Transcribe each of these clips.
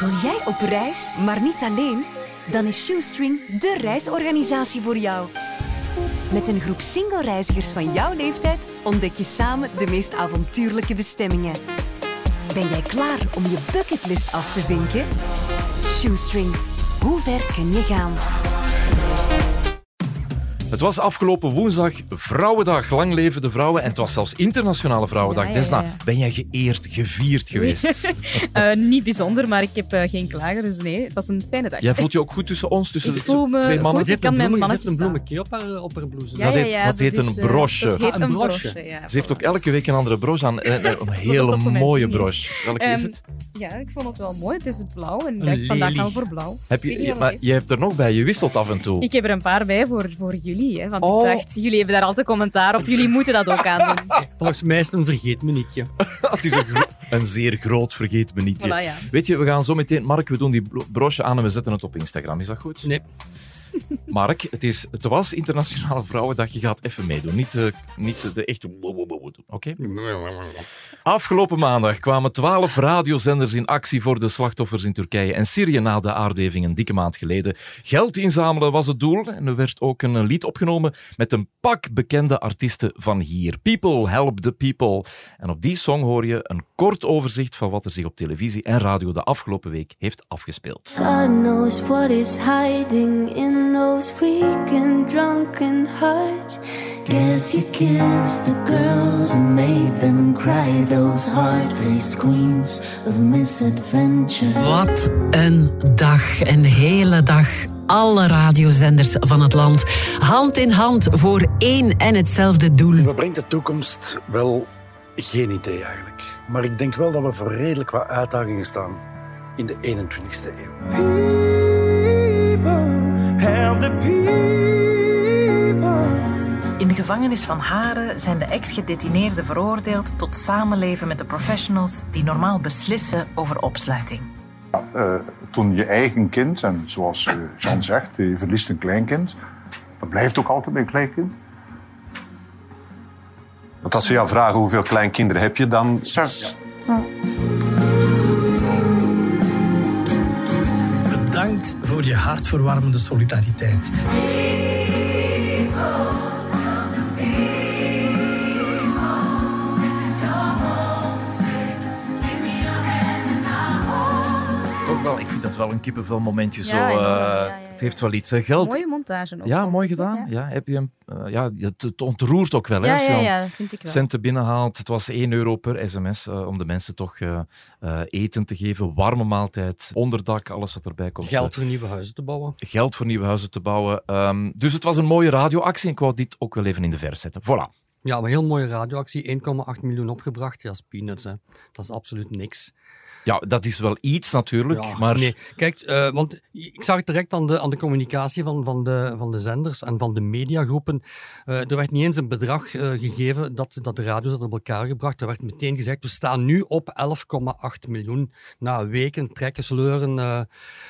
Wil jij op reis, maar niet alleen? Dan is Shoestring de reisorganisatie voor jou. Met een groep single-reizigers van jouw leeftijd ontdek je samen de meest avontuurlijke bestemmingen. Ben jij klaar om je bucketlist af te vinken? Shoestring, hoe ver kun je gaan? Het was afgelopen woensdag Vrouwendag. Lang leven de vrouwen. En het was zelfs Internationale Vrouwendag. Ja, ja, Desna, ben jij geëerd, gevierd geweest? Eh, niet bijzonder, maar ik heb eh, geen klager, dus nee, het was een fijne dag. Jij voelt je ook goed tussen ons, tussen Ik de voel me twee mannen? goed. Ik kan mijn mannetje zit een bloemetje op haar, op haar blouse. Ja, Dat ja, heet- ja, dat heet een is, eh, broche. Dat heet Ah, een een broche. broche, ja. Ze heeft ook elke week een andere broche aan. Eh, eh, Een hele mooie broche. Welke is Ehm, het? Ja, ik vond het wel mooi. Het is blauw en ik Een dacht, vandaag gaan we voor blauw. Heb je, maar je hebt er nog bij, je wisselt af en toe. Ik heb er een paar bij voor, voor jullie, hè, want Oh. ik dacht, jullie hebben daar altijd commentaar op. Jullie moeten dat ook aandoen. Volgens mij is het een vergeetmenietje. het is een, gro- een zeer groot vergeetmenietje. Voilà, ja. Weet je, we gaan zo meteen... Mark, we doen die bro- broche aan en we zetten het op Instagram. Is dat goed? Nee. Mark, het, is, het was Internationale Vrouwendag. Je gaat even meedoen. Niet, de niet de echte... Oké? Afgelopen maandag kwamen twaalf radiozenders in actie voor de slachtoffers in Turkije en Syrië na de aardbeving een dikke maand geleden. Geld inzamelen was het doel en er werd ook een lied opgenomen met een pak bekende artiesten van hier. People help the people. En op die song hoor je een kort overzicht van wat er zich op televisie en radio de afgelopen week heeft afgespeeld. God those weak and drunken hearts. Guess you kissed the girls and made them cry, those hard-faced queens of misadventure. Wat een dag, een hele dag. Alle radiozenders van het land, hand in hand voor één en hetzelfde doel. Wat brengt de toekomst? Wel, geen idee eigenlijk. Maar ik denk wel dat we voor redelijk wat uitdagingen staan in de 21ste eeuw. In de gevangenis van Haren zijn de ex-gedetineerden veroordeeld tot samenleven met de professionals die normaal beslissen over opsluiting. Eh, toen je eigen kind, en zoals eh, Jean zegt, je verliest een kleinkind, dat blijft ook altijd een kleinkind. Want als we jou vragen hoeveel kleinkinderen heb je, dan... Zes. Bedankt voor je hartverwarmende solidariteit. Ook wel, ik vind dat wel een kippenvelmomentje. Ja, zo, eh, ja, ja, ja. Het heeft wel iets. hè. Geld. Montage ook. Ja, mooi gedaan. Ja, Ja, heb je hem, eh, ja, het, ontroert ook wel. Hè, ja, als je ja, vind ik wel. centen binnenhaalt. Het was 1 euro per sms eh, om de mensen toch eh, eh, eten te geven. Warme maaltijd, onderdak, alles wat erbij komt. Geld voor nieuwe huizen te bouwen. geld voor nieuwe huizen te bouwen. Ehm, dus het was een mooie radioactie en ik wou dit ook wel even in de verf zetten. Voilà. Ja, een heel mooie radioactie. 1,8 miljoen opgebracht. Ja, dat is peanuts. Hè. Dat is absoluut niks. Ja, dat is wel iets natuurlijk, Ja, maar Nee, kijk, eh, want ik zag het direct aan de, aan de communicatie van, van, de, van de zenders en van de mediagroepen. Eh, er werd niet eens een bedrag eh, gegeven dat, dat de radio's hadden op elkaar gebracht. Er werd meteen gezegd, we staan nu op 11,8 miljoen. Na weken, trekken, sleuren,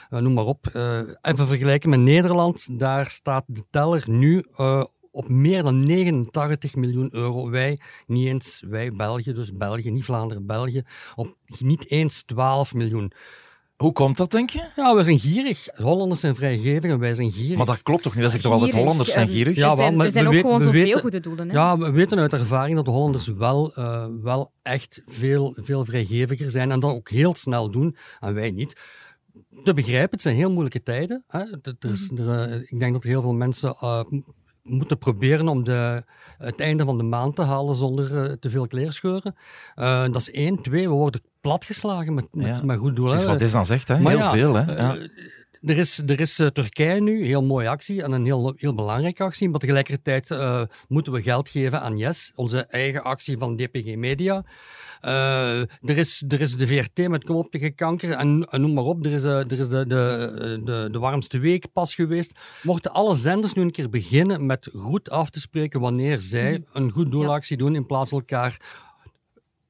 noem maar op. Eh, even vergelijken met Nederland, daar staat de teller nu eh, op meer dan 89 miljoen euro. Wij, niet eens wij, België, dus België, niet Vlaanderen, België, op niet eens 12 miljoen. hoe komt dat, denk je? Ja, we zijn gierig. Hollanders zijn vrijgevig en wij zijn gierig. Maar dat klopt toch niet? Dat zegt toch altijd Hollanders zijn gierig? Ja, wel, maar er zijn we ook weten- gewoon we zoveel weten- goede doelen. Hè? Ja, we weten uit ervaring dat de Hollanders wel, eh, wel echt veel, veel vrijgeviger zijn en dat ook heel snel doen en wij niet. Te begrijpen, het zijn heel moeilijke tijden. Hè. Er- is- Mhm. er, eh, ik denk dat er heel veel mensen eh, moeten proberen om de, het einde van de maand te halen zonder eh, te veel kleerscheuren. Eh, dat is één. Twee, we worden platgeslagen met, met, Ja. met goed doel. Het is wat Desna zegt, hè? Heel ja, veel. Hè? eh, Ja. Er is, er is Turkije nu, heel mooie actie en een heel, heel belangrijke actie. Maar tegelijkertijd moeten we geld geven aan Yes, onze eigen actie van DPG Media. Eh, er, is, er is de VRT met Kom op tegen kanker en, en noem maar op. Er is, eh, er is de, de, de, de warmste week pas geweest. Mochten alle zenders nu een keer beginnen met goed af te spreken wanneer zij een goed doelactie doen in plaats van elkaar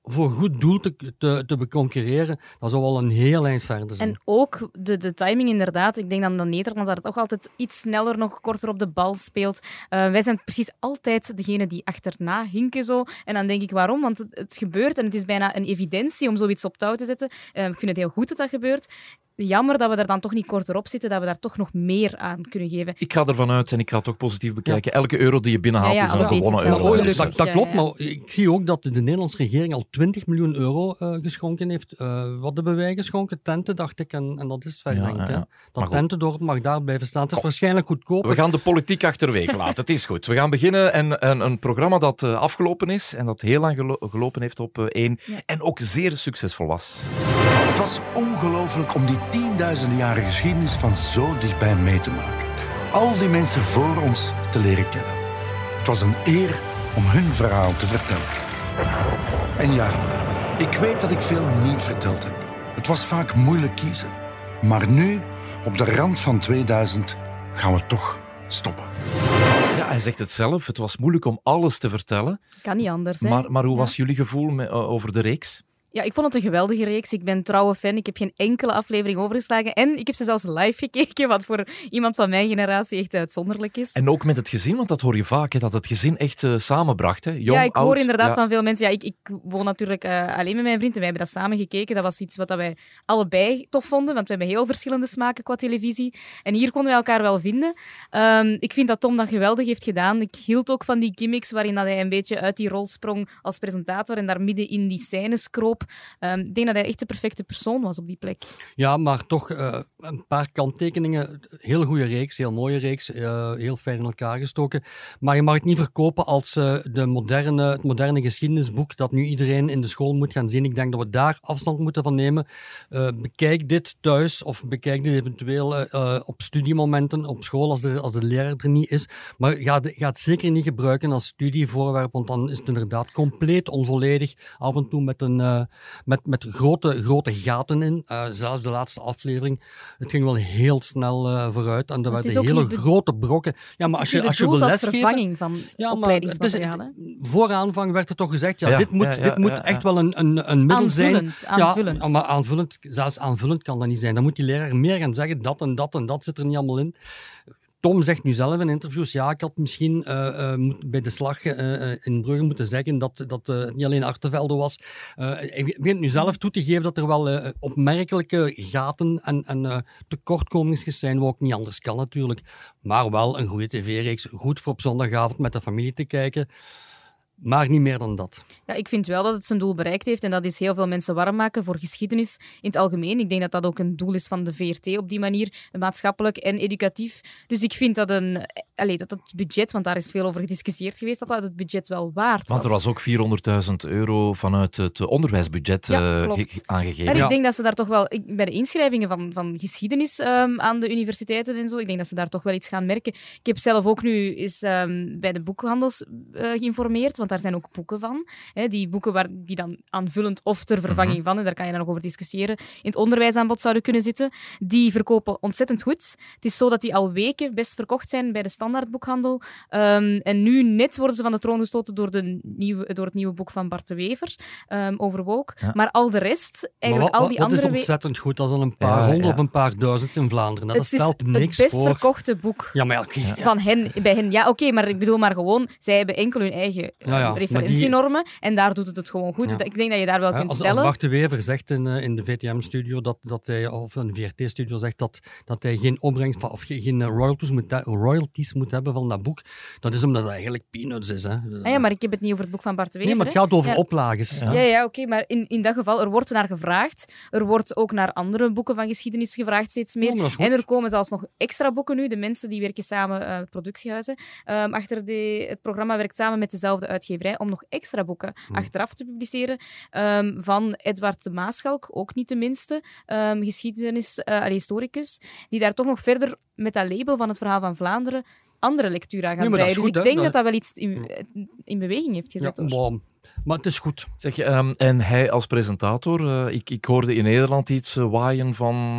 voor goed doel te, te, te beconcurreren, dat zou wel een heel eind verder zijn. En ook de, de timing inderdaad. Ik denk dan dat Nederland daar toch altijd iets sneller, nog korter op de bal speelt. Eh, wij zijn precies altijd degene die achterna hinken zo. En dan denk ik waarom? Want het, het gebeurt en het is bijna een evidentie om zoiets op touw te zetten. Eh, ik vind het heel goed dat dat gebeurt. Jammer dat we daar dan toch niet korter op zitten, dat we daar toch nog meer aan kunnen geven. Ik ga ervan uit en ik ga het ook positief bekijken. Elke euro die je binnenhaalt Ja, ja, is een gewonnen euro. wel Dus, leuk. Dat, dat klopt, ja. maar ik zie ook dat de Nederlandse regering al 20 miljoen euro eh, geschonken heeft. Eh, wat hebben wij geschonken? Tenten, dacht ik, en, en dat is het verder, Ja, denk ik. ja, hè. ja. Dat. Tentendorp mag daar blijven staan. Het is waarschijnlijk goedkoper. We gaan de politiek achterwege laten. Het is goed. We gaan beginnen. En een, een programma dat eh, afgelopen is en dat heel lang gelo- gelopen heeft op één en ook zeer succesvol was. Het was ongelooflijk om die tienduizenden jaren geschiedenis van zo dichtbij mee te maken. Al die mensen voor ons te leren kennen. Het was een eer om hun verhaal te vertellen. En ja, ik weet dat ik veel niet verteld heb. Het was vaak moeilijk kiezen. Maar nu, op de rand van 2000, gaan we toch stoppen. Ja, hij zegt het zelf. Het was moeilijk om alles te vertellen. Kan niet anders. Hè? Maar, maar hoe Ja. was jullie gevoel met, eh, over de reeks? Ja, ik vond het een geweldige reeks. Ik ben trouwe fan. Ik heb geen enkele aflevering overgeslagen. En ik heb ze zelfs live gekeken, wat voor iemand van mijn generatie echt uitzonderlijk is. En ook met het gezin, want dat hoor je vaak, hè, dat het gezin echt eh, samenbracht. Hè? Jong, ja, ik hoor oud, inderdaad ja. van veel mensen. Ja, ik, ik woon natuurlijk eh, alleen met mijn vriend en wij hebben dat samen gekeken. Dat was iets wat dat wij allebei tof vonden, want we hebben heel verschillende smaken qua televisie. En hier konden wij elkaar wel vinden. Ehm, ik vind dat Tom dat geweldig heeft gedaan. Ik hield ook van die gimmicks waarin dat hij een beetje uit die rol sprong als presentator en daar midden in die scènes kroop. Ehm, ik denk dat hij echt de perfecte persoon was op die plek. Ja, maar toch eh, een paar kanttekeningen. Heel goede reeks, heel mooie reeks, eh, heel fijn in elkaar gestoken. Maar je mag het niet verkopen als eh, de moderne, het moderne geschiedenisboek dat nu iedereen in de school moet gaan zien. Ik denk dat we daar afstand moeten van nemen. Bekijk dit thuis of bekijk dit eventueel op studiemomenten op school als, er, als de leraar er niet is. Maar ga, de- het zeker niet gebruiken als studievoorwerp, want dan is het inderdaad compleet onvolledig. Af en toe met, een, met, met grote, grote gaten in. Eh, zelfs de laatste aflevering. Het ging wel heel snel eh, vooruit en er werden hele grote brokken. Ja, maar als je, Het is als je wil lesgeven... vervanging van Ja, maar opleidingsmateriaal. Voor aanvang werd er toch gezegd, ja, Ja, dit moet, ja, ja, dit moet ja, ja. echt wel een, een, een middel zijn. Aanvullend, aanvullend. Ja, maar aanvullend, zelfs aanvullend kan dat niet zijn. Dan moet die leraar meer gaan zeggen, dat en dat en dat zit er niet allemaal in. Tom zegt nu zelf in interviews, ja, ik had misschien eh, eh, bij de slag eh, in Brugge moeten zeggen dat, dat niet alleen Artevelde was. Hij begint nu zelf toe te geven dat er wel opmerkelijke gaten en, en tekortkomingsjes zijn, wat ook niet anders kan natuurlijk. Maar wel een goede tv-reeks, goed voor op zondagavond met de familie te kijken. Maar niet meer dan dat. Ja, ik vind wel dat het zijn doel bereikt heeft en dat is heel veel mensen warm maken voor geschiedenis in het algemeen. Ik denk dat dat ook een doel is van de VRT op die manier, maatschappelijk en educatief. Dus ik vind dat, een, allee, dat het budget, want daar is veel over gediscussieerd geweest, dat dat het budget wel waard was. Want er was ook 400.000 euro vanuit het onderwijsbudget Ja, eh, aangegeven. Maar ik denk dat ze daar toch wel, ik- bij de inschrijvingen van, van geschiedenis ehm, aan de universiteiten en zo, ik denk dat ze daar toch wel iets gaan merken. Ik heb zelf ook nu eens ehm, bij de boekhandels eh, geïnformeerd, want daar zijn ook boeken van. Hè, die boeken waar, die dan aanvullend of ter vervanging van, en daar kan je dan nog over discussiëren, in het onderwijsaanbod zouden kunnen zitten. Die verkopen ontzettend goed. Het is zo dat die al weken best verkocht zijn bij de standaardboekhandel. Ehm, en nu net worden ze van de troon gestoten door, de nieuwe, door het nieuwe boek van Bart de Wever ehm, over woke. Ja. Maar al de rest, Maar eigenlijk wat, al die wat andere... is we- ontzettend goed? Dat is dan een paar Ja, honderd ja. of een paar duizend in Vlaanderen. Dat het is stelt niks het best voor. verkochte boek Ja, maar van hen, bij hen. Ja, oké, maar ik bedoel maar gewoon, zij hebben enkel hun eigen eh, Ja, ja, maar referentienormen en daar doet het het gewoon goed. Ja. Ik denk dat je daar wel Hè, kunt als, als stellen. Bart de Wever zegt in, eh, in de VTM-studio, dat, dat hij, of een VRT-studio zegt dat, dat hij geen opbrengst of geen, eh, royalties, moet, royalties moet hebben van dat boek, dat is omdat het eigenlijk peanuts is. Hè. Dus, Ah ja, maar ik heb het niet over het boek van Bart de Wever. nee, maar het gaat over Ja. oplages. Ja, ja, oké, maar in, in dat geval, er wordt naar gevraagd. Er wordt ook naar andere boeken van geschiedenis gevraagd steeds meer. Dat goed. en er komen zelfs nog extra boeken nu. De mensen die werken samen, eh, productiehuizen, ehm, achter de, het programma werkt samen met dezelfde uitgeverij om nog extra boeken Hmm. achteraf te publiceren. ehm, van Edward de Maaschalk, ook niet de minste, ehm, geschiedenis, eh, allee, historicus, die daar toch nog verder met dat label van het verhaal van Vlaanderen andere lectuur aan gaan Nee. Dus ik hè. denk dat Dat- dat wel iets in, in beweging heeft Ja, gezet. hoor. maar, het is goed. Zeg, ehm, en hij als presentator, eh, ik, ik hoorde in Nederland iets eh, waaien van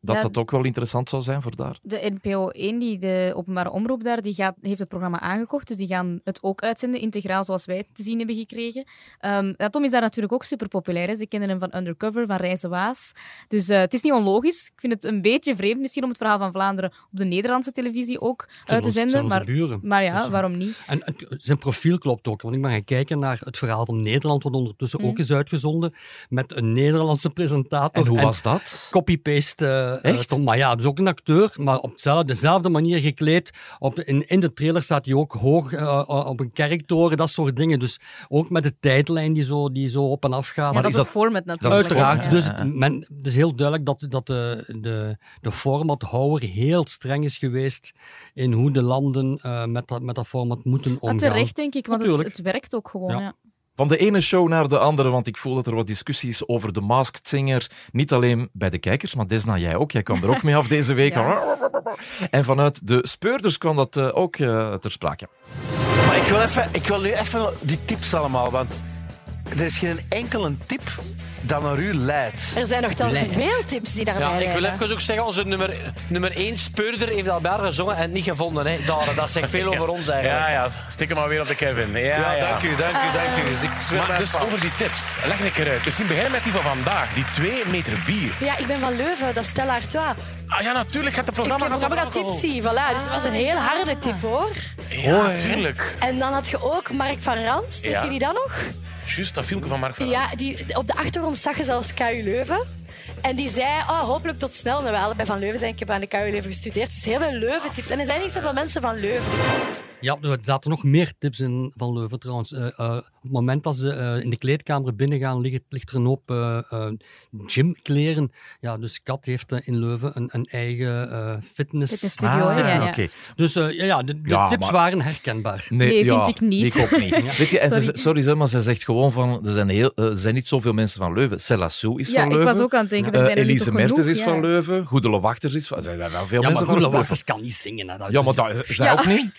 dat Ja. dat ook wel interessant zou zijn voor daar. De NPO 1, die de openbare omroep daar, die gaat, heeft het programma aangekocht. Dus die gaan het ook uitzenden, integraal zoals wij het te zien hebben gekregen. Ehm ja, Tom is daar natuurlijk ook super populair. Hè. Ze kennen hem van Undercover, van Reizen Waas. Dus eh, het is niet onlogisch. Ik vind het een beetje vreemd misschien om het verhaal van Vlaanderen op de Nederlandse televisie ook uit te zenden. Maar, buren. maar ja, Dus, eh, waarom niet? En, en zijn profiel klopt ook, want ik ben gaan kijken naar het verhaal van Nederland, wat ondertussen Mm. ook is uitgezonden, met een Nederlandse presentator. En hoe was dat? Copy-paste. eh, eh, Echt? Maar ja, dus ook een acteur, maar op dezelfde manier gekleed. Op, in, in de trailer staat hij ook hoog eh, eh, op een kerktoren, dat soort dingen. Dus ook met de tijdlijn die zo, die zo op en af gaat. Ja, dat is het format natuurlijk. Uiteraard. Ja. Dus men, het is heel duidelijk dat, dat de, de, de formathouwer heel streng is geweest in hoe de landen eh, met, dat, met dat format moeten Maar omgaan. terecht, denk ik, want het, het werkt ook gewoon. Ja. Van de ene show naar de andere, want ik voel dat er wat discussies over de Masked Singer, niet alleen bij de kijkers, maar Desna, jij ook. Jij kwam er ook mee af deze week. En vanuit de speurders kwam dat eh, ook eh, ter sprake. Maar ik wil, even, ik wil nu even die tips allemaal, want er is geen enkele tip dat naar u leidt. Er zijn nogthans veel tips die daarbij Ja, ik wil leiden. even ook zeggen, onze nummer, nummer 1 speurder heeft al bij haar gezongen en het niet gevonden. Hè. Daar, dat zegt veel over ons eigenlijk. Ja, ja, stik hem maar weer op de Kevin. Ja, Ja, ja. dank u, dank u, dank u. Dus ik Maar dus over die tips, leg ik eruit. Misschien beginnen met die van vandaag, die 2 meter bier. Ja, ik ben van Leuven, dat is Stella Artois. Ah ja, natuurlijk, gaat het Ik programma heb het programma over alcohol. tipsy, voilà. Dus het was een heel harde tip, hoor. Ja, natuurlijk. En dan had je ook Mark van Rans, ja. jullie dat nog? Juist, dat filmpje van Mark van Ja, die, op de achtergrond zag je zelfs KU Leuven. En die zei, oh, hopelijk tot snel. Nou, we allebei van Leuven zijn. Ik heb aan de KU Leuven gestudeerd. Dus heel veel Leuven-tips. En er zijn niet zoveel mensen van Leuven. Ja, er zaten nog meer tips in van Leuven trouwens. Eh, eh, op het moment dat ze eh, in de kleedkamer binnengaan, ligt, ligt er een hoop eh, eh, gymkleren. Ja, dus Kat heeft in Leuven een, een eigen eh, fitness... Fitnessstudio, hè? Ja, ja. oké. Dus ja, ja, de, de Ja, tips maar- waren herkenbaar. Nee, vind ik niet. Ik ook niet. Weet je, en Sorry. Ze, sorry, zeg, maar ze zegt gewoon van, er zijn, heel, er zijn niet zoveel mensen van Leuven. Cella Sou is Ja, van ik Leuven. was ook aan het denken, er zijn er Elise Mertens genoeg? is Ja. van Leuven. Goedele Wachters is van... Er zijn wel veel Ja, mensen van Goede Leuven. Wachters kan niet zingen. Hè, dat Ja, maar dat, zij Ja. ook niet.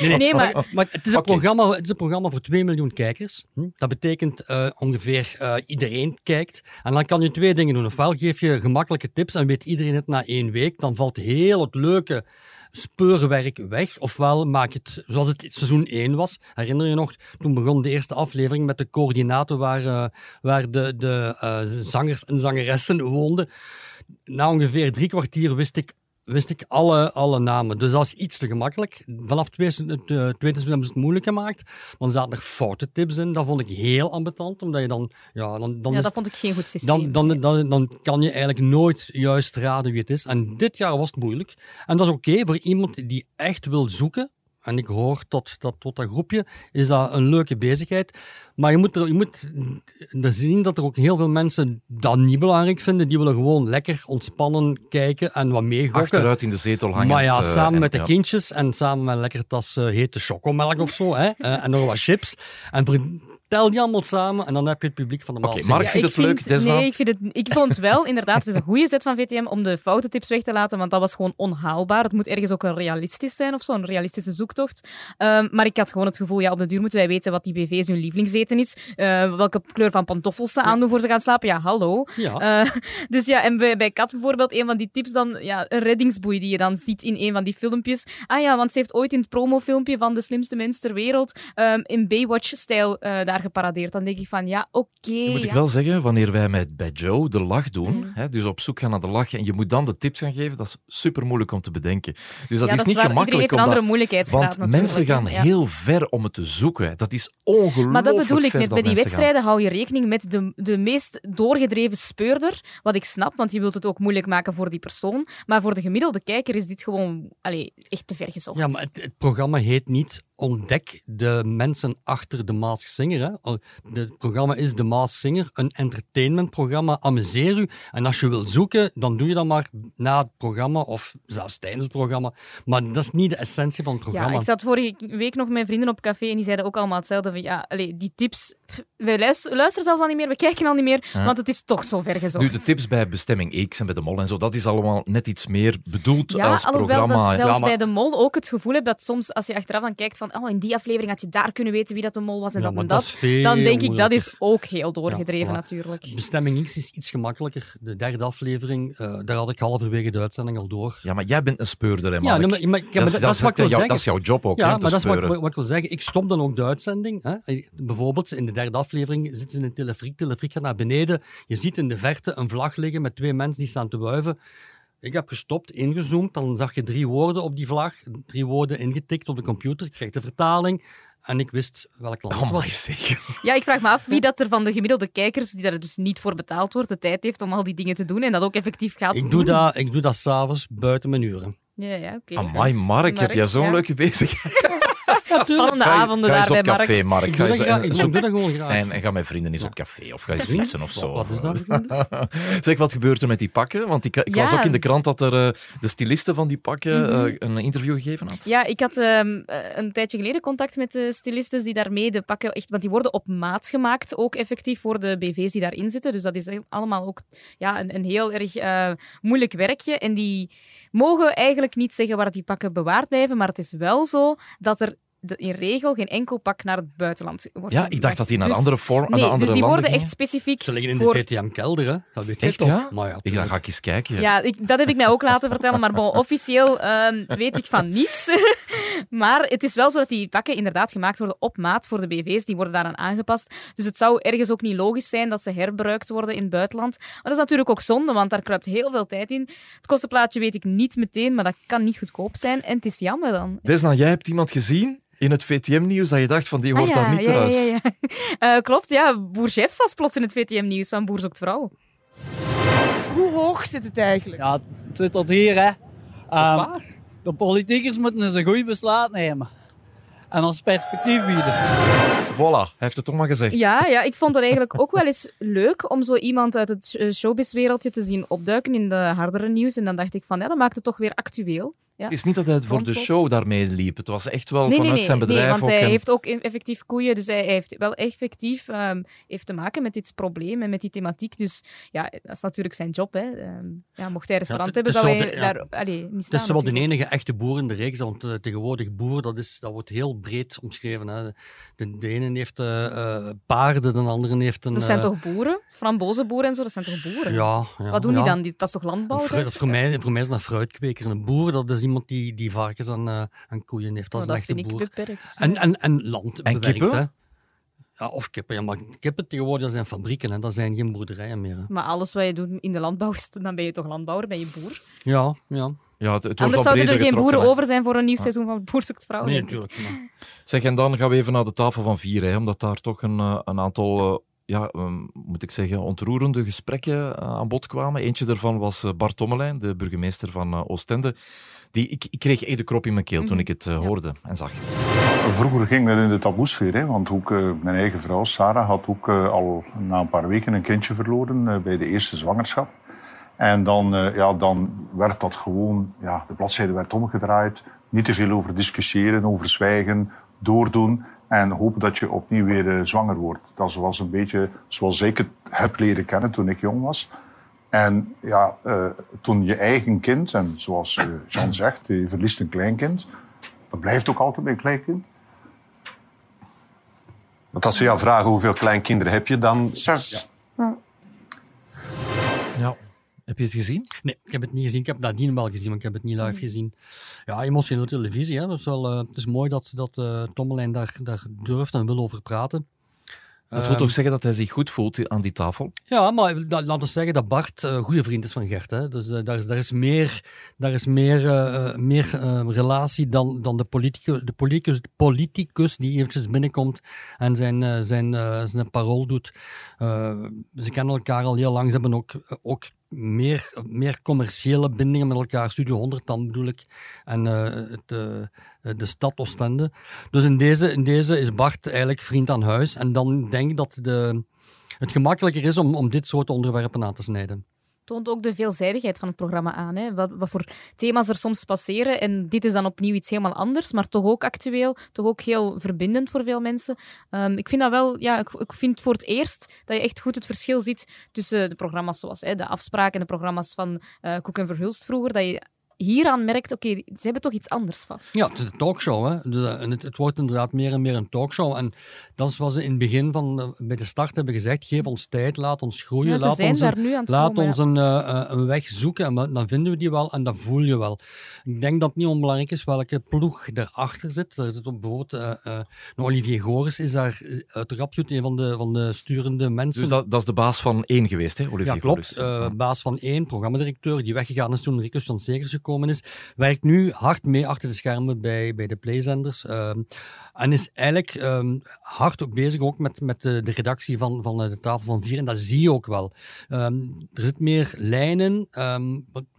Nee, Nee, maar- maar het is, een programma, het is een programma voor 2 miljoen kijkers. Hm? Dat betekent eh, ongeveer eh, iedereen kijkt. En dan kan je twee dingen doen. Ofwel geef je gemakkelijke tips en weet iedereen het na één week. Dan valt heel het leuke speurwerk weg. Ofwel maak je het zoals het seizoen 1 was. Herinner je nog, toen begon de eerste aflevering met de coördinaten waar, eh, waar de, de zangers en zangeressen woonden. Na ongeveer drie kwartier wist ik wist ik alle, alle namen. Dus dat is iets te gemakkelijk. Vanaf het tweede, eh, tweede seizoen hebben ze het moeilijk gemaakt. Dan zaten er foute tips in. Dat vond ik heel ambetant, omdat je dan... Ja, dan, dan Ja, dat vond ik geen goed systeem. dan, dan, dan, dan kan je eigenlijk nooit juist raden wie het is. En dit jaar was het moeilijk. En dat is oké voor iemand die echt wil zoeken. En ik hoor tot, tot, tot dat groepje, is dat een leuke bezigheid. Maar je moet, er, je moet er zien dat er ook heel veel mensen dat niet belangrijk vinden. Die willen gewoon lekker ontspannen kijken en wat meegokken. Achteruit in de zetel hangen. Maar ja, samen met de kind. kindjes en samen met een lekker tas eh, hete chocomelk of zo. Hè, eh, en nog wat chips. En vertel die allemaal samen en dan heb je het publiek van de Oké, maal. Mark Ja, vindt het leuk. Desna? Nee, ik, vind het, ik vond het wel, inderdaad, het is een goede zet van VTM om de foute tips weg te laten, want dat was gewoon onhaalbaar. Het moet ergens ook een realistisch zijn of zo, een realistische zoektocht. Ehm, maar ik had gewoon het gevoel, ja, op de duur moeten wij weten wat die BV's hun lievelingseten is, eh, welke kleur van pantoffels ze aandoen voor ze gaan slapen. Ja, hallo. Ja. Eh, dus ja, en bij, bij Kat bijvoorbeeld, een van die tips dan, ja, een reddingsboei die je dan ziet in een van die filmpjes. Ah ja, want ze heeft ooit in het promofilmpje van de slimste mens ter wereld ehm, in Baywatch-stijl eh, daar geparadeerd. Dan denk ik van, ja, oké. Moet ik wel zeggen, wanneer wij met, bij Joe de lach doen, Mm. hè, dus op zoek gaan naar de lach en je moet dan de tips gaan geven, dat is super moeilijk om te bedenken. Dus dat Ja, is dat is niet waar. Iedereen gemakkelijk. heeft een omdat- andere moeilijkheidsgraad Want natuurlijk, mensen gaan. Ja. heel ver om het te zoeken. Dat is ongelooflijk Maar dat bedoel ik net. Bij die gaan. wedstrijden hou je rekening met de, de meest doorgedreven speurder. Wat ik snap, want je wilt het ook moeilijk maken voor die persoon. Maar voor de gemiddelde kijker is dit gewoon allee, echt te ver gezocht. Ja, maar het, het programma heet niet Ontdek de mensen achter de Mask Singer. Hè. Het programma is de Mask Singer, een entertainmentprogramma. Amuseer u. En als je wil zoeken, dan doe je dat maar na het programma of zelfs tijdens het programma. Maar dat is niet de essentie van het programma. Ja, ik zat vorige week nog met vrienden op café en die zeiden ook allemaal hetzelfde. Van, ja, allee, die tips, wij luisteren, luisteren zelfs al niet meer, we kijken al niet meer, Ja. want het is toch zo ver gezocht. Nu, de tips bij Bestemming X en bij de Mol en zo, dat is allemaal net iets meer bedoeld Ja, als alhoewel programma. dat zelfs Ja, maar- bij de mol ook het gevoel heb dat soms, als je achteraf dan kijkt van oh, in die aflevering had je daar kunnen weten wie dat de mol was en Ja, dat en dat dan denk ik dat is ook heel doorgedreven Ja, voilà. natuurlijk. Bestemming X is iets gemakkelijker. De derde aflevering, eh, daar had ik halverwege de uitzending al door. Ja, maar jij bent een speurder, hè, Ja, Mark? maar, maar, ja, dat, maar is, dat, is wat ik wil jou- zeggen. dat is jouw job ook, Ja, hè, maar dat is wat, ik- speuren. wat ik wil zeggen. Ik stop dan ook de uitzending. Hè. Eh, Bijvoorbeeld, in de derde aflevering zitten ze in een telefriek. Telefriek gaat naar beneden. Je ziet in de verte een vlag liggen met twee mensen die staan te wuiven. Ik heb gestopt, ingezoomd, dan zag je drie woorden op die vlag. Drie woorden ingetikt op de computer. Ik kreeg de vertaling. En ik wist welk land het was. Ja, ik vraag me af wie dat er van de gemiddelde kijkers, die daar dus niet voor betaald wordt, de tijd heeft om al die dingen te doen en dat ook effectief gaat Ik doen. doe dat, ik doe dat s'avonds buiten mijn uren. Ja, ja, oké. Amai, Mark, heb jij zo'n ja. leuke bezigheid? Spannende Ga je- avonden ga eens daar op bij Mark. café, Mark. Ik Ga doe dat ik doe dat gewoon graag. En, en ga met vrienden eens op café of ga eens fietsen of zo. Wat is dat? zeg, wat gebeurt er met die pakken? Want ik, ik las ook in de krant dat er eh, de styliste van die pakken Mhm. eh, een interview gegeven had. Ja, ik had ehm, eh, een tijdje geleden contact met de stylistes die daarmee de pakken echt, want die worden op maat gemaakt, ook effectief voor de BV's die daarin zitten. Dus dat is allemaal ook ja, een, een heel erg eh, moeilijk werkje. En die mogen eigenlijk niet zeggen waar die pakken bewaard blijven, maar het is wel zo dat er de- in regel geen enkel pak naar het buitenland wordt Ja, ik dacht dat die naar Dus- andere vorm, nee, naar andere dus die worden gingen. echt specifiek Ze liggen in de voor... VTM-kelder, hè? Dat weet Echt, toch? ja? Maar ja, Ik, dan ga ik eens kijken. Ja, ik, dat heb ik mij ook laten vertellen, maar bon, officieel ehm, weet ik van niets. maar het is wel zo dat die pakken inderdaad gemaakt worden op maat voor de BV's. Die worden daaraan aangepast. Dus het zou ergens ook niet logisch zijn dat ze herbruikt worden in het buitenland. Maar dat is natuurlijk ook zonde, want daar kruipt heel veel tijd in. Het kostenplaatje weet ik niet meteen, maar dat kan niet goedkoop zijn. En het is jammer dan. Desna, jij hebt iemand gezien in het VTM-nieuws dat je dacht van die hoort Ah, ja, daar niet ja, thuis. Ja, ja, ja. Eh, klopt, ja. Boer Chef was plots in het VTM-nieuws van Boer zoekt vrouw. Hoe hoog zit het eigenlijk? Ja, het zit tot hier, hè. Ehm, de politiekers moeten eens een goed besluit nemen. En ons perspectief bieden. Voilà, hij heeft het toch maar gezegd. Ja, ja, ik vond het eigenlijk ook wel eens leuk om zo iemand uit het showbizwereldje te zien opduiken in de hardere nieuws. En dan dacht ik van, ja, dat maakt het toch weer actueel. Ja. Het is niet dat hij voor de show daarmee liep. Het was echt wel Nee, vanuit nee, zijn bedrijf nee, want ook. hij en- heeft ook effectief koeien, dus hij heeft wel effectief ehm, heeft te maken met dit probleem en met die thematiek. Dus ja, dat is natuurlijk zijn job. Hè. Ehm, ja, mocht hij een restaurant het- hebben, het zou is hij daar allee, niet Het staan. is wel de enige echte boer in de reeks, want eh, tegenwoordig boer, dat, is, dat wordt heel breed omschreven. Hè. De, de ene heeft eh, eh, paarden, de andere heeft een... Dat zijn toch boeren? Frambozenboeren en zo, dat zijn toch boeren? Ja, ja, Wat doen die ja. dan? Die, dat is toch landbouw? Fruit- dat is voor, mij, voor mij is dat een fruitkweker. Een boer, dat is iemand die, die varkens en, eh, en koeien heeft. Dat is Nou, een echte boer. beperkt. En, en, en land En bewerkt, kippen? hè. Ja, of kippen. Ja, maar kippen tegenwoordig dat zijn fabrieken, hè. dat zijn geen boerderijen meer. Hè. Maar alles wat je doet in de landbouw, is- dan ben je toch landbouwer, ben je boer. Ja, ja. Ja, het, het wordt Anders zouden er geen boeren hè. over zijn voor een nieuw Ja. seizoen van Boer zoekt vrouw. Nee, natuurlijk. maar- Zeg, en dan gaan we even naar de tafel van vier, hè, omdat daar toch een, eh, een aantal, eh, ja, ehm, moet ik zeggen, ontroerende gesprekken eh, aan bod kwamen. Eentje daarvan was eh, Bart Tommelijn, de burgemeester van eh, Oostende. Die, ik, ik kreeg echt de krop in mijn keel toen Mhm. ik het hoorde en zag. Vroeger ging dat in de taboesfeer, hè, want ook mijn eigen vrouw Sarah had ook al na een paar weken een kindje verloren bij de eerste zwangerschap. En dan, eh, ja, dan werd dat gewoon, ja, de bladzijde werd omgedraaid. Niet te veel over discussiëren, over zwijgen, doordoen en hopen dat je opnieuw weer eh, zwanger wordt. Dat was een beetje zoals ik het heb leren kennen toen ik jong was. En ja, eh, toen je eigen kind, en zoals eh, Jean zegt, je verliest een kleinkind. Dat blijft ook altijd een kleinkind. Want als we jou vragen hoeveel kleinkinderen heb je, dan... Zes. Ja. Heb je het gezien? Nee, ik heb het niet gezien. Ik heb het nadien wel gezien, maar ik heb het niet live gezien. Ja, emotionele televisie. Hè. Dat is wel, eh, het is mooi dat, dat eh Tommelijn daar, daar durft en wil over praten. Dat wil Ehm, toch zeggen dat hij zich goed voelt aan die tafel? Ja, maar la- laten we zeggen dat Bart een goede vriend is van Gert. Hè. Dus eh, daar, is, daar is meer, daar is meer, eh, eh, meer eh, relatie dan, dan de, politicus, de politicus, de politicus die eventjes binnenkomt en zijn, eh, zijn, eh, zijn parool doet. Eh, ze kennen elkaar al heel lang. Ze hebben ook, ook meer, meer commerciële bindingen met elkaar. Studio 100 dan bedoel ik. En eh, het, eh, de stad Oostende. Dus in deze, in deze is Bart eigenlijk vriend aan huis. En dan denk ik dat het gemakkelijker is om, om dit soort onderwerpen aan te snijden. Toont ook de veelzijdigheid van het programma aan. Hè? Wat, voor thema's er soms passeren. En dit is dan opnieuw iets helemaal anders, maar toch ook actueel. Toch ook heel verbindend voor veel mensen. Ehm, ik vind dat wel, ja, ik, ik vind voor het eerst dat je echt goed het verschil ziet tussen de programma's zoals hè, de afspraken en de programma's van eh Koek en Verhulst vroeger. Dat je hieraan merkt, oké, ze hebben toch iets anders vast. Ja, het is een talkshow. Hè. Dus, eh, en het, het wordt inderdaad meer en meer een talkshow. En dat is wat ze in het begin van, eh, bij de start hebben gezegd. Geef ons tijd, laat ons groeien. Ja, ze laat zijn ons, daar een, nu aan het laat komen, ons ja. een, eh, eh, een weg zoeken. En dan vinden we die wel en dat voel je wel. Ik denk dat het niet onbelangrijk is welke ploeg erachter zit. Er zit ook bijvoorbeeld eh, eh, een Olivier Goris is daar toch absoluut een van de, van de sturende mensen. Dus dat, dat is de baas van één geweest, hè, Olivier Ja, klopt. Goris. Eh, baas van één, programmadirecteur, die weggegaan is toen Rico van Segers is. Werkt nu hard mee achter de schermen bij, bij de playzenders. ehm, en is eigenlijk ehm, hard ook bezig ook met, met de, de redactie van, van de tafel van vier. En dat zie je ook wel. Ehm, er zit meer lijnen.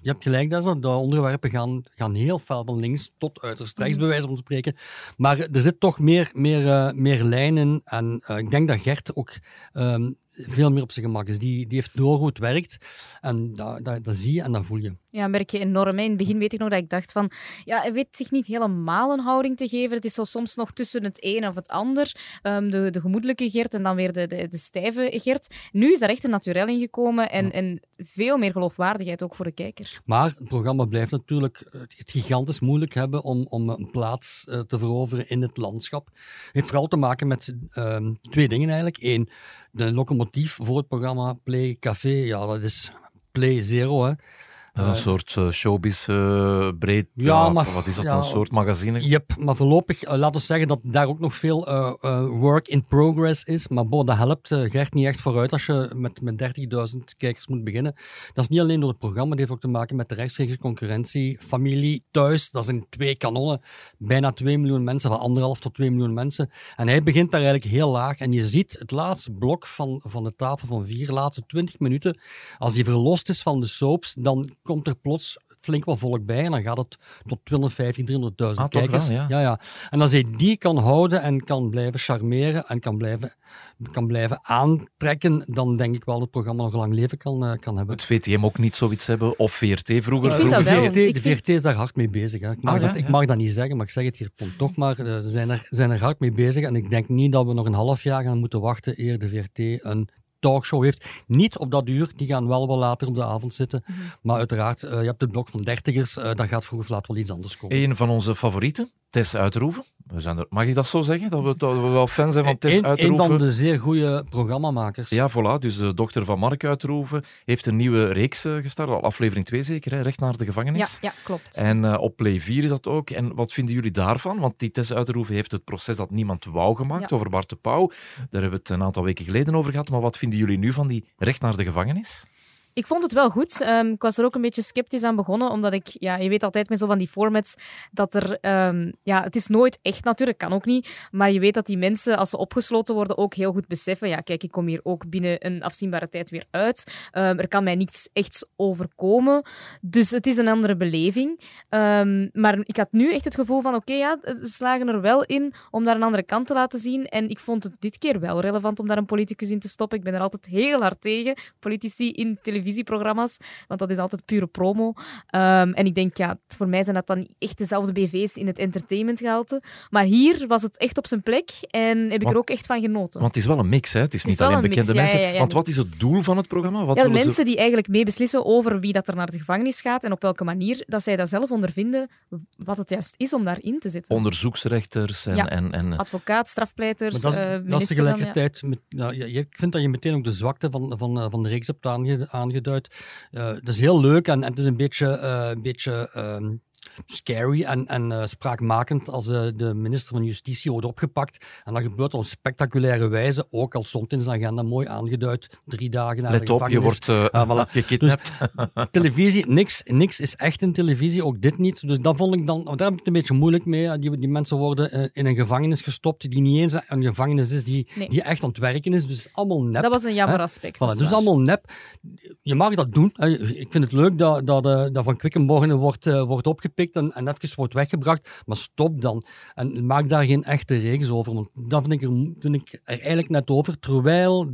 je hebt gelijk, dat de onderwerpen gaan, gaan heel fel van links tot uiterst rechts, bij wijze van spreken. Maar er zit toch meer, meer, eh, meer lijnen. En eh, ik denk dat Gert ook veel meer op zijn gemak is. Die, die heeft door hoe het werkt. En dat, dat, dat zie je en dat voel je. Ja, merk je enorm. hè. In het begin weet ik nog dat ik dacht van, ja, hij weet zich niet helemaal een houding te geven. Het is zo soms nog tussen het een of het ander. Ehm, de, de gemoedelijke Gert en dan weer de, de, de stijve Gert. Nu is daar echt een naturel in gekomen en, en veel meer geloofwaardigheid ook voor de kijker. Maar het programma blijft natuurlijk eh, het gigantisch moeilijk hebben om, om een plaats eh, te veroveren in het landschap. Het heeft vooral te maken met ehm, twee dingen eigenlijk. Eén, de locomotief voor het programma Play Café. Ja, dat is Play Zero. Hè. Dat is een Eh, soort eh, showbiz eh, breed. Ja, maar- Wat is dat? ja, een soort magazine? Yep, maar voorlopig, eh, laten we zeggen dat daar ook nog veel work in progress is. Maar bo, dat helpt Gert niet echt vooruit als je met, met 30.000 kijkers moet beginnen. Dat is niet alleen door het programma, dat heeft ook te maken met de rechtstreekse concurrentie. Familie, thuis, dat zijn twee kanonnen. Bijna 2 miljoen mensen, van anderhalf tot 2 miljoen mensen. En hij begint daar eigenlijk heel laag. En je ziet het laatste blok van, van de tafel van vier, de laatste 20 minuten, als die verlost is van de soaps, dan komt er plots flink wat volk bij en dan gaat het tot 250, 300.000 Ah, toch kijkers. wel, ja. Ja, ja. En als hij die kan houden en kan blijven charmeren en kan blijven, kan blijven aantrekken, dan denk ik wel dat het programma nog lang leven kan, eh, kan hebben. Het VTM ook niet zoiets hebben? Of VRT vroeger? Ik vind dat de, wel. VRT, Ik de vind- VRT is daar hard mee bezig. Hè. Ik, mag Ah, ja, dat, ik ja. mag dat niet zeggen, maar ik zeg het hier toch maar. eh, Ze zijn er, zijn er hard mee bezig en ik denk niet dat we nog een half jaar gaan moeten wachten eer de VRT een talkshow heeft. Niet op dat uur, die gaan wel wel later op de avond zitten. Mhm. Maar uiteraard, eh, je hebt het blok van dertigers, eh dat gaat vroeg of laat wel iets anders komen. Een van onze favorieten, Tess Uitroeven. We zijn er, mag ik dat zo zeggen? Dat we, dat we wel fan zijn van Tess Een, een Uitroeven? van de zeer goede programmamakers. Ja, voilà. Dus de dochter van Mark Uitroeven heeft een nieuwe reeks eh, gestart. Al aflevering 2 zeker, hè? Recht naar de Ja, gevangenis. ja klopt. En eh, op Play 4 is dat ook. En wat vinden jullie daarvan? Want die Tess Uitroeven heeft het proces dat niemand wou gemaakt Ja. over Bart de Pauw. Daar hebben we het een aantal weken geleden over gehad. Maar wat vinden jullie nu van die Recht naar de gevangenis? Ik vond het wel goed. Ehm, ik was er ook een beetje sceptisch aan begonnen, omdat ik, ja, je weet altijd met zo van die formats dat er, ehm, ja, het is nooit echt natuurlijk, kan ook niet, maar je weet dat die mensen, als ze opgesloten worden, ook heel goed beseffen, ja, kijk, ik kom hier ook binnen een afzienbare tijd weer uit. Ehm, er kan mij niets echt overkomen, dus het is een andere beleving. Maar ik had nu echt het gevoel van, oké, ja, ze slagen er wel in om daar een andere kant te laten zien, en ik vond het dit keer wel relevant om daar een politicus in te stoppen. Ik ben er altijd heel hard tegen, politici in televisieprogramma's, want dat is altijd pure promo. Ehm, en ik denk, ja, voor mij zijn dat dan echt dezelfde BV's in het entertainmentgehalte. Maar hier was het echt op zijn plek en heb ik Want- er ook echt van genoten. Want het is wel een mix, hè? Het is is niet alleen mix, bekende mensen. ja, ja, ja. Want wat is het doel van het programma? Wat ja, de ze- mensen die eigenlijk meebeslissen over wie dat er naar de gevangenis gaat en op welke manier, dat zij dat zelf ondervinden wat het juist is om daarin te zitten. Onderzoeksrechters en... Ja. en, en Advocaat, strafpleiters, Maar dat is, eh, dat is minister dan, ja. tegelijkertijd. Met, nou, ja, je- ik vind dat je meteen ook de zwakte van, van, eh, van de reeks hebt aange- aangeduid. Eh dat is heel leuk en, en het is een beetje, eh, een beetje ehm, scary en, en eh, spraakmakend als eh, de minister van Justitie wordt opgepakt. En dat gebeurt op spectaculaire wijze, ook al stond in zijn agenda mooi aangeduid. Drie dagen na Let de op, je wordt eh, Ah, voilà. gekidnapt. Dus televisie, niks, niks is echt in televisie, ook dit niet. Dus dat vond ik dan, daar heb ik het een beetje moeilijk mee. Die, die mensen worden in een gevangenis gestopt die niet eens een gevangenis is, die, Nee. die echt aan het werken is. Dus allemaal nep. Dat was een jammer hè. aspect, Voilà, dat is dus waar. allemaal nep. Je mag dat doen. hè. Ik vind het leuk dat, dat, eh, dat Van Quickenborne wordt, wordt opgepikt en, en even wordt weggebracht. Maar stop dan. En maak daar geen echte reeks over. Want dat vind ik er, vind ik er eigenlijk net over. Terwijl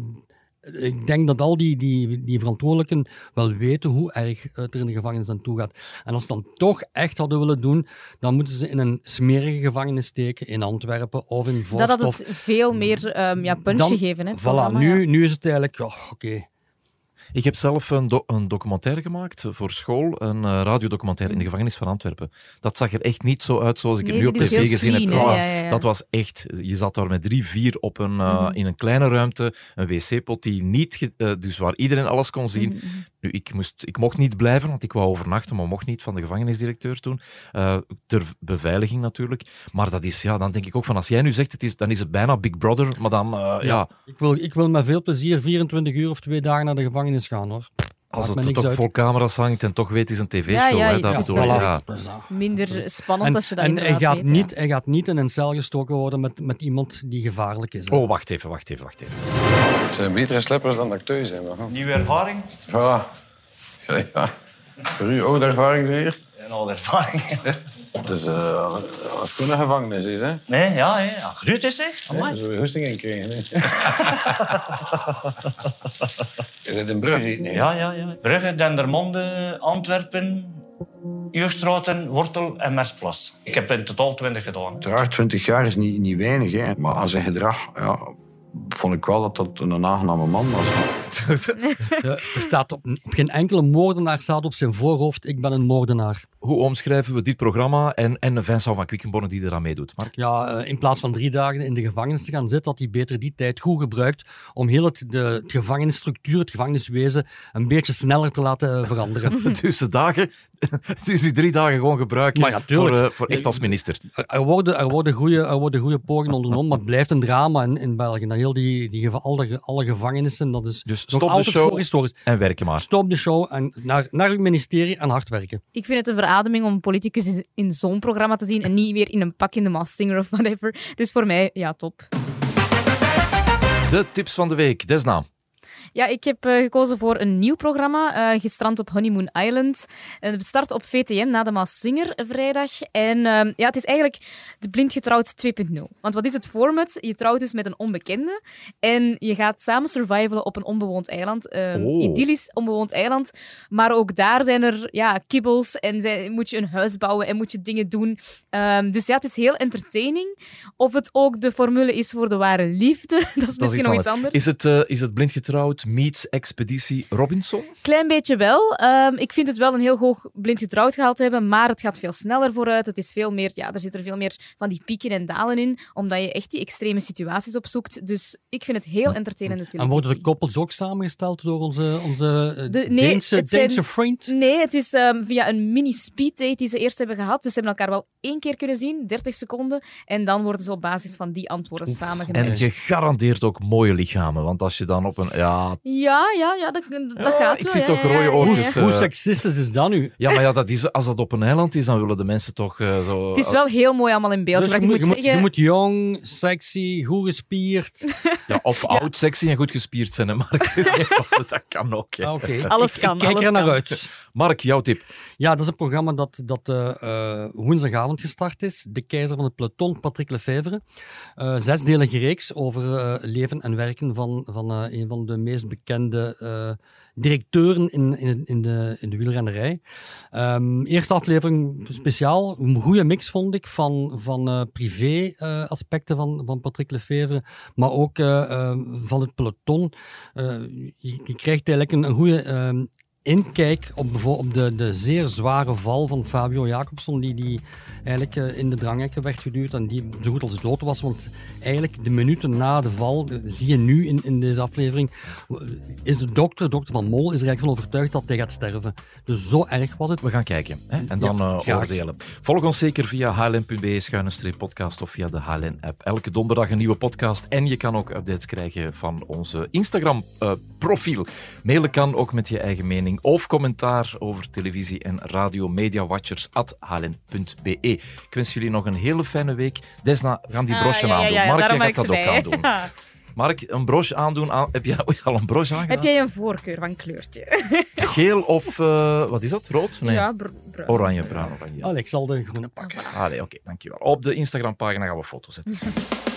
ik denk dat al die, die, die verantwoordelijken wel weten hoe erg het er in de gevangenis aan toe gaat. En als ze dan toch echt hadden willen doen, dan moeten ze in een smerige gevangenis steken in Antwerpen of in Vorst. Dat had het veel meer ehm ja, punch gegeven. Hè, Voilà, nu, nu is het eigenlijk, ja, oké. Ik heb zelf een, do- een documentaire gemaakt voor school, een eh, radiodocumentaire in de gevangenis van Antwerpen. Dat zag er echt niet zo uit zoals ik Nee, het nu op tv gezien heb. clean, hè? Ja, ja, ja. Dat was echt... Je zat daar met drie, vier op een, eh, Mhm. in een kleine ruimte, een wc-pot die niet... eh, dus waar iedereen alles kon zien. Mhm. Nu, ik, moest, ik mocht niet blijven, want ik wou overnachten, maar mocht niet van de gevangenisdirecteur toen. Eh, ter beveiliging natuurlijk. Maar dat is, ja, dan denk ik ook van, als jij nu zegt, het is, dan is het bijna Big Brother, maar dan, eh, ja... Ik, wil, ik wil met veel plezier 24 uur of twee dagen naar de gevangenis gaan hoor. Als het toch uit. vol camera's hangt en toch weet, het is een tv-show. Ja, ja, hè, ja. Minder spannend En, als je dat en hij, gaat weet, niet, hij gaat niet in een cel gestoken worden met, met iemand die gevaarlijk is. hè. Oh, wacht even, wacht even, wacht even. Het zijn betere sleppers dan acteurs zijn. Maar, Nieuwe ervaring? ja. Ja, ja. Voor u oude ervaring zeker? Een oude ervaring. Het is eh, een schone gevangenis, is, hè? Nee, ja, hè. ja. Groot is hij. Ja, Amai. zo je husting in krijgen. hè. Je zit in Brugge, niet? Ja, ja, ja. Brugge, Dendermonde, Antwerpen, Uurstraten, Wortel en Mersplas. Ik heb in totaal 20 gedaan. Uiteraard, 20 jaar is niet, niet weinig, hè. maar aan zijn gedrag ja, vond ik wel dat dat een aangename man was. Er staat op, op geen enkele moordenaar staat op zijn voorhoofd, ik ben een moordenaar. Hoe omschrijven we dit programma en, en Vincent van Quickenborne die eraan meedoet, Mark? Ja, eh, in plaats van drie dagen in de gevangenis te gaan zitten, had hij beter die tijd goed gebruikt om heel het, de, het gevangenisstructuur, het gevangeniswezen, een beetje sneller te laten veranderen. Dus de dagen, dus die drie dagen gewoon gebruiken Maar ja, tuurlijk. voor, eh, voor echt als minister. Er- Er worden, er worden goede, er worden goede pogingen ondernomen, maar het blijft een drama in, in België. Dat heel die, die, alle, alle gevangenissen, dat is Dus nog stop de altijd show voorhistorisch. en werken maar. Stop de show en naar, naar uw ministerie en hard werken. Ik vind het een verademing om een politicus in, zo'n programma te zien en niet meer in een pak in de Masked Singer of whatever. Dus voor mij, ja, top. De tips van de week, Desna. Ja, ik heb eh, gekozen voor een nieuw programma, eh, gestrand op Honeymoon Island. Eh, Het start op VTM na de Maas Singer vrijdag. En ehm, ja, het is eigenlijk de blind getrouwd 2.0. Want wat is het format? Je trouwt dus met een onbekende en je gaat samen survivalen op een onbewoond eiland. Ehm Oh. Idyllisch onbewoond eiland. Maar ook daar zijn er ja, kibbels en zijn, moet je een huis bouwen en moet je dingen doen. Ehm, dus ja, het is heel entertaining. Of het ook de formule is voor de ware liefde, dat is misschien nog iets anders. Is het, is het blind getrouwd meets Expeditie Robinson? Klein beetje wel. Ehm, ik vind het wel een heel hoog blind getrouwd gehaald hebben, maar het gaat veel sneller vooruit. Het is veel meer, ja, er zitten veel meer van die pieken en dalen in, omdat je echt die extreme situaties opzoekt. Dus ik vind het heel entertainende En worden de koppels ook samengesteld door onze, onze eh, De- nee, Deense, zijn- vriend? Nee, het is ehm, via een mini speeddate die ze eerst hebben gehad. Dus ze hebben elkaar wel één keer kunnen zien, 30 seconden. En dan worden ze op basis van die antwoorden En samengemerkt. gegarandeerd ook mooie lichamen. Want als je dan op een... Ja, Ja, ja, ja, dat, dat gaat ik wel. zie toch ja, rode ja, ja, oortjes. ja. Hoe eh, seksistisch is dat nu? Ja, maar ja, dat is, als dat op een eiland is, dan willen de mensen toch eh, zo... Het is wel heel mooi allemaal in beeld. Dus gebracht. je, ik moet, je, moet, zeggen... je moet jong, sexy, goed gespierd. Ja, of oud, sexy en goed gespierd zijn, hè, Mark. Dat kan ook. hè. Oké. Alles Ik- kan, Ik kijk alles er naar kan. uit. Mark, jouw tip. Ja, dat is een programma dat, dat eh, eh, woensdagavond gestart is. De keizer van het peloton, Patrick Lefevre. Eh zesdelige reeks over eh, leven en werken van, van eh, een van de bekende eh, directeuren in, in, in, de, in de wielrennerij. Ehm, eerste aflevering speciaal. Een goede mix vond ik van, van eh, privé-aspecten van, van Patrick Lefevre, maar ook eh, eh, van het peloton. Eh, je, je krijgt eigenlijk een, een goede ehm, inkijk op, bijvo- op de, de zeer zware val van Fabio Jacobson, die, die eigenlijk eh, in de dranghekken werd geduwd en die zo goed als dood was. Want eigenlijk de minuten na de val, eh, zie je nu in, in deze aflevering, eh, is de dokter, dokter Van Mol, is er eigenlijk van overtuigd dat hij gaat sterven. Dus zo erg was het. We gaan kijken hè, en dan Ja, oordelen. Volg ons zeker via hln.be schuine streep podcast of via de HLN-app. Elke donderdag een nieuwe podcast en je kan ook updates krijgen van onze Instagram-profiel. Mailen kan ook met je eigen mening of commentaar over televisie en radio mediawatchers at hln.be. Ik wens jullie nog een hele fijne week. Desna, gaan die Ah, broche ja, aandoen. ja, Mark, jij gaat dat ook aandoen. Ja. Mark, een broche aandoen. aan- Heb jij ooit al een broche aangedaan? Heb jij een voorkeur van kleurtje? Geel of, eh, wat is dat, rood? Nee. Ja, br- bruin. Oranje, bruin, oranje. Allee, ik zal de groene pakken. Allee, oké, dankjewel. Op de Instagram-pagina gaan we foto's zetten.